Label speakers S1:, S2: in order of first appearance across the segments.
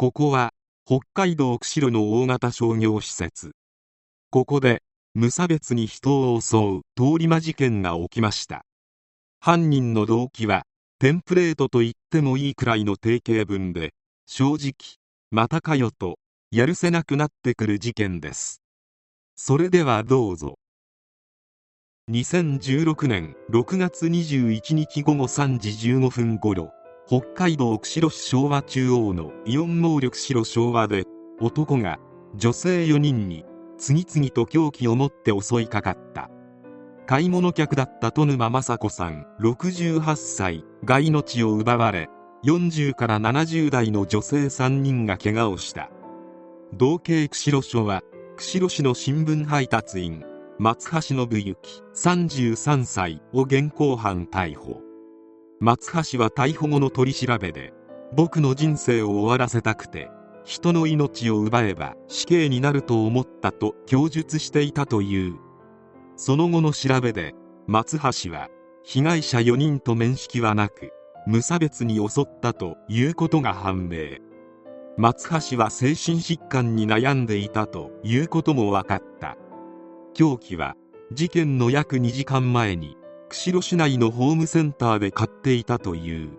S1: ここは北海道釧路の大型商業施設。ここで無差別に人を襲う通り魔事件が起きました。犯人の動機はテンプレートと言ってもいいくらいの定型文で正直またかよとやるせなくなってくる事件です。それではどうぞ。2016年6月21日午後3時15分頃北海道釧路市昭和中央のイオンモール釧路昭和で男が女性4人に次々と凶器を持って襲いかかった。買い物客だった戸沼雅子さん68歳が命を奪われ40から70代の女性3人が怪我をした。同系釧路署は釧路市の新聞配達員松橋信之33歳を現行犯逮捕。松橋は逮捕後の取り調べで僕の人生を終わらせたくて人の命を奪えば死刑になると思ったと供述していたという。その後の調べで松橋は被害者4人と面識はなく無差別に襲ったということが判明。松橋は精神疾患に悩んでいたということも分かった。凶器は事件の約2時間前に釧路市内のホームセンターで買っていたという。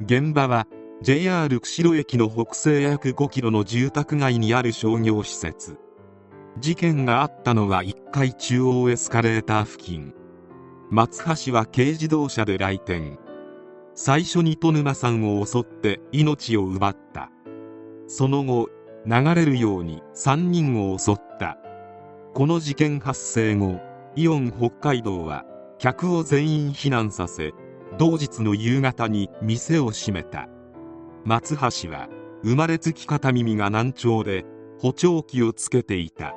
S1: 現場は JR 釧路駅の北西約5キロの住宅街にある商業施設。事件があったのは1階中央エスカレーター付近。松橋は軽自動車で来店。最初に戸沼さんを襲って命を奪った。その後流れるように3人を襲った。この事件発生後イオン北海道は客を全員避難させ同日の夕方に店を閉めた。松橋は生まれつき片耳が難聴で補聴器をつけていた。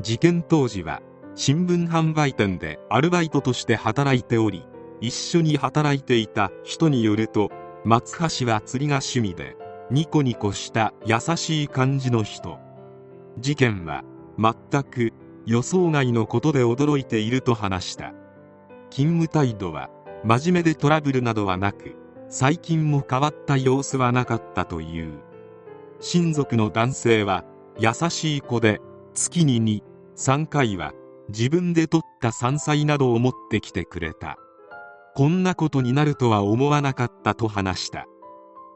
S1: 事件当時は新聞販売店でアルバイトとして働いており一緒に働いていた人によると松橋は釣りが趣味でニコニコした優しい感じの人。事件は全く予想外のことで驚いていると話した。勤務態度は真面目でトラブルなどはなく最近も変わった様子はなかったという。親族の男性は優しい子で月に23回は自分で取った山菜などを持ってきてくれた。こんなことになるとは思わなかったと話した。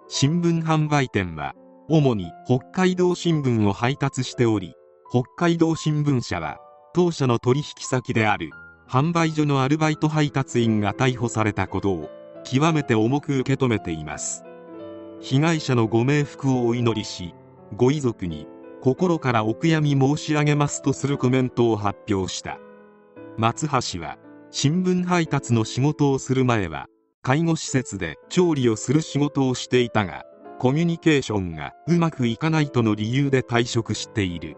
S1: 新聞販売店は主に北海道新聞を配達しており北海道新聞社は当社の取引先である販売所のアルバイト配達員が逮捕されたことを極めて重く受け止めています。被害者のご冥福をお祈りしご遺族に心からお悔やみ申し上げますとするコメントを発表した。松橋は新聞配達の仕事をする前は介護施設で調理をする仕事をしていたがコミュニケーションがうまくいかないとの理由で退職している。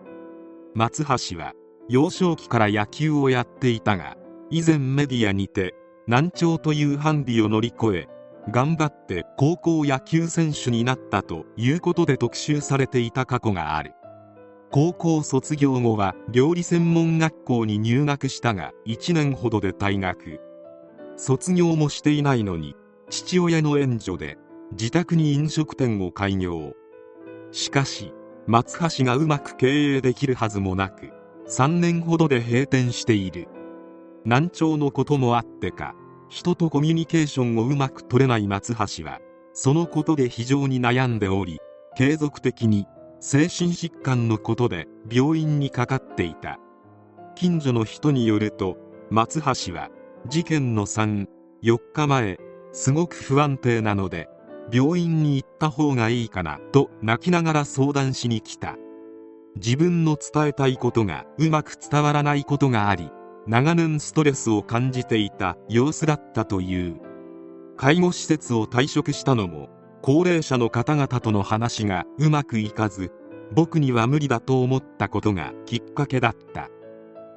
S1: 松橋は幼少期から野球をやっていたが以前メディアにて難聴というハンディを乗り越え頑張って高校野球選手になったということで特集されていた過去がある。高校卒業後は料理専門学校に入学したが1年ほどで退学。卒業もしていないのに父親の援助で自宅に飲食店を開業。しかし松橋がうまく経営できるはずもなく3年ほどで閉店している。難聴のこともあってか人とコミュニケーションをうまく取れない松橋はそのことで非常に悩んでおり継続的に精神疾患のことで病院にかかっていた。近所の人によると松橋は事件の34日前すごく不安定なので病院に行った方がいいかなと泣きながら相談しに来た。自分の伝えたいことがうまく伝わらないことがあり長年ストレスを感じていた様子だったという。介護施設を退職したのも高齢者の方々との話がうまくいかず僕には無理だと思ったことがきっかけだった。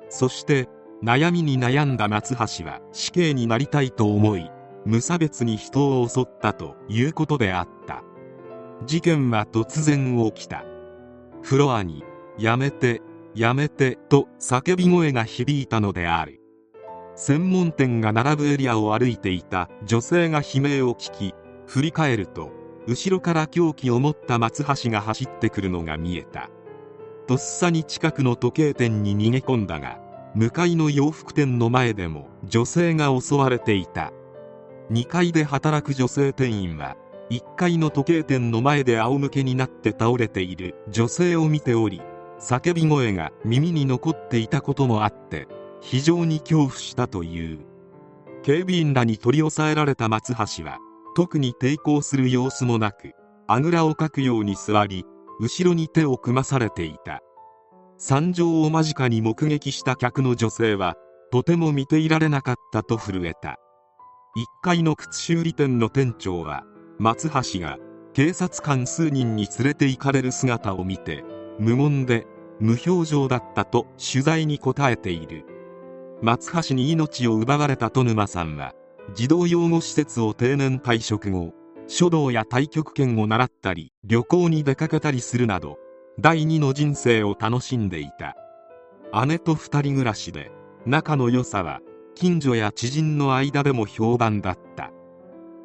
S1: そして悩みに悩んだ松橋は死刑になりたいと思い無差別に人を襲ったということであった。事件は突然起きた。フロアに「やめてやめて」と叫び声が響いたのである。専門店が並ぶエリアを歩いていた女性が悲鳴を聞き振り返ると後ろから凶器を持った松橋が走ってくるのが見えた。とっさに近くの時計店に逃げ込んだが向かいの洋服店の前でも女性が襲われていた。2階で働く女性店員は1階の時計店の前で仰向けになって倒れている女性を見ており叫び声が耳に残っていたこともあって非常に恐怖したという。警備員らに取り押さえられた松橋は特に抵抗する様子もなくあぐらをかくように座り後ろに手を組まされていた。惨状を間近に目撃した客の女性はとても見ていられなかったと震えた。1階の靴修理店の店長は松橋が警察官数人に連れて行かれる姿を見て無言で無表情だったと取材に答えている。松橋に命を奪われた戸沼さんは児童養護施設を定年退職後書道や太極拳を習ったり旅行に出かけたりするなど第二の人生を楽しんでいた。姉と二人暮らしで仲の良さは近所や知人の間でも評判だった。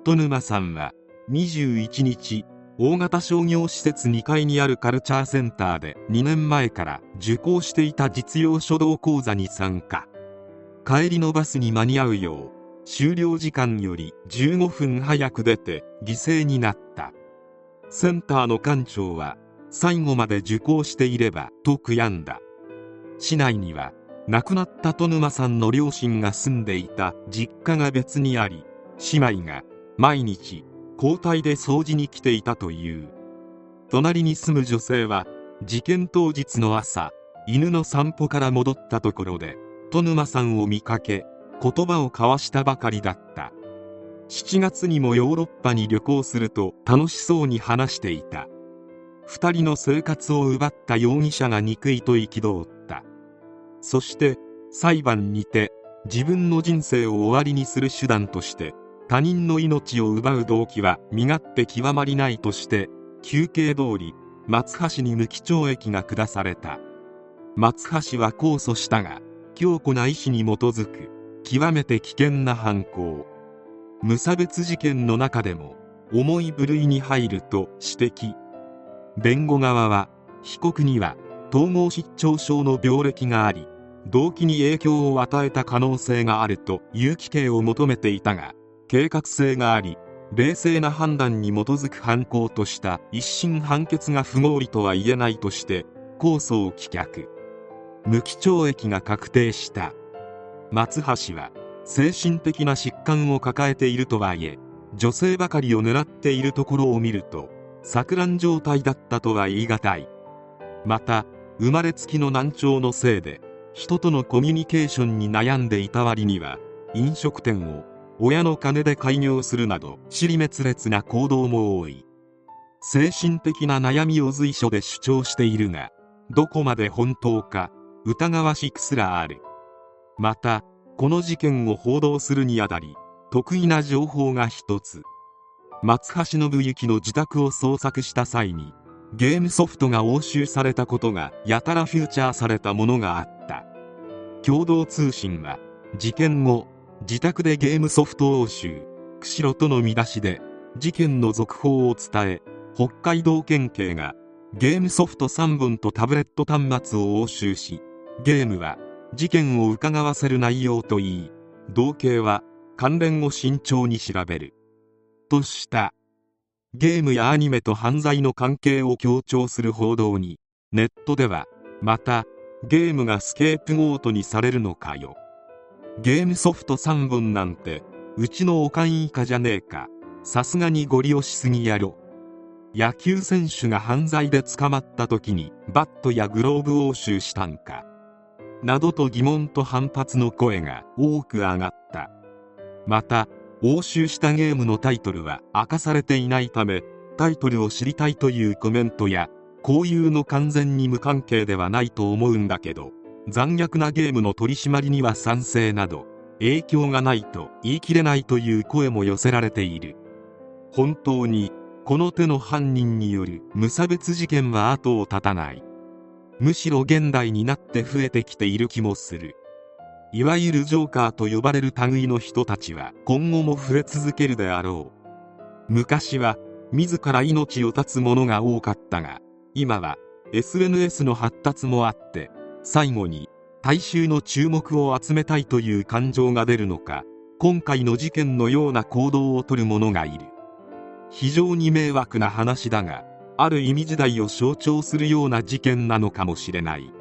S1: 戸沼さんは21日大型商業施設2階にあるカルチャーセンターで2年前から受講していた実用書道講座に参加。帰りのバスに間に合うよう終了時間より15分早く出て犠牲になった。センターの館長は最後まで受講していればと悔やんだ。市内には亡くなった戸沼さんの両親が住んでいた実家が別にあり姉妹が毎日交代で掃除に来ていたという。隣に住む女性は事件当日の朝犬の散歩から戻ったところで戸沼さんを見かけ言葉を交わしたばかりだった。7月にもヨーロッパに旅行すると楽しそうに話していた。2人の生活を奪った容疑者が憎いと憤った。そして裁判にて自分の人生を終わりにする手段として他人の命を奪う動機は身勝手極まりないとして休憩通り松橋に無期懲役が下された。松橋は控訴したが強固な意志に基づく極めて危険な犯行。無差別事件の中でも重い部類に入ると指摘。弁護側は被告には統合失調症の病歴があり動機に影響を与えた可能性があると有期刑を求めていたが計画性があり冷静な判断に基づく犯行とした一審判決が不合理とは言えないとして控訴を棄却。無期懲役が確定した。松橋は精神的な疾患を抱えているとはいえ女性ばかりを狙っているところを見ると錯乱状態だったとは言い難い。また生まれつきの難聴のせいで人とのコミュニケーションに悩んでいた割には飲食店を親の金で開業するなど尻滅裂な行動も多い。精神的な悩みを随所で主張しているがどこまで本当か疑わしくすらある。またこの事件を報道するにあたり得意な情報が一つ。松橋信之の自宅を捜索した際にゲームソフトが押収されたことがやたらフューチャーされたものがあった。共同通信は事件後自宅でゲームソフト押収釧路との見出しで事件の続報を伝え北海道県警がゲームソフト3本とタブレット端末を押収しゲームは事件を伺わせる内容といい。道警は関連を慎重に調べる。とした。ゲームやアニメと犯罪の関係を強調する報道にネットではまたゲームがスケープゴートにされるのかよ。ゲームソフト3本なんてうちのおかん以下じゃねえか。さすがにご利用しすぎやろ。野球選手が犯罪で捕まった時にバットやグローブ押収したんか。などと疑問と反発の声が多く上がった。また押収したゲームのタイトルは明かされていないためタイトルを知りたいというコメントやこういうの完全に無関係ではないと思うんだけど。残虐なゲームの取り締まりには賛成など影響がないと言い切れないという声も寄せられている。本当にこの手の犯人による無差別事件は後を絶たない。むしろ現代になって増えてきている気もする。いわゆるジョーカーと呼ばれる類の人たちは今後も増え続けるであろう。昔は自ら命を絶つ者が多かったが今は SNS の発達もあって最後に大衆の注目を集めたいという感情が出るのか今回の事件のような行動をとる者がいる。非常に迷惑な話だがある意味時代を象徴するような事件なのかもしれない。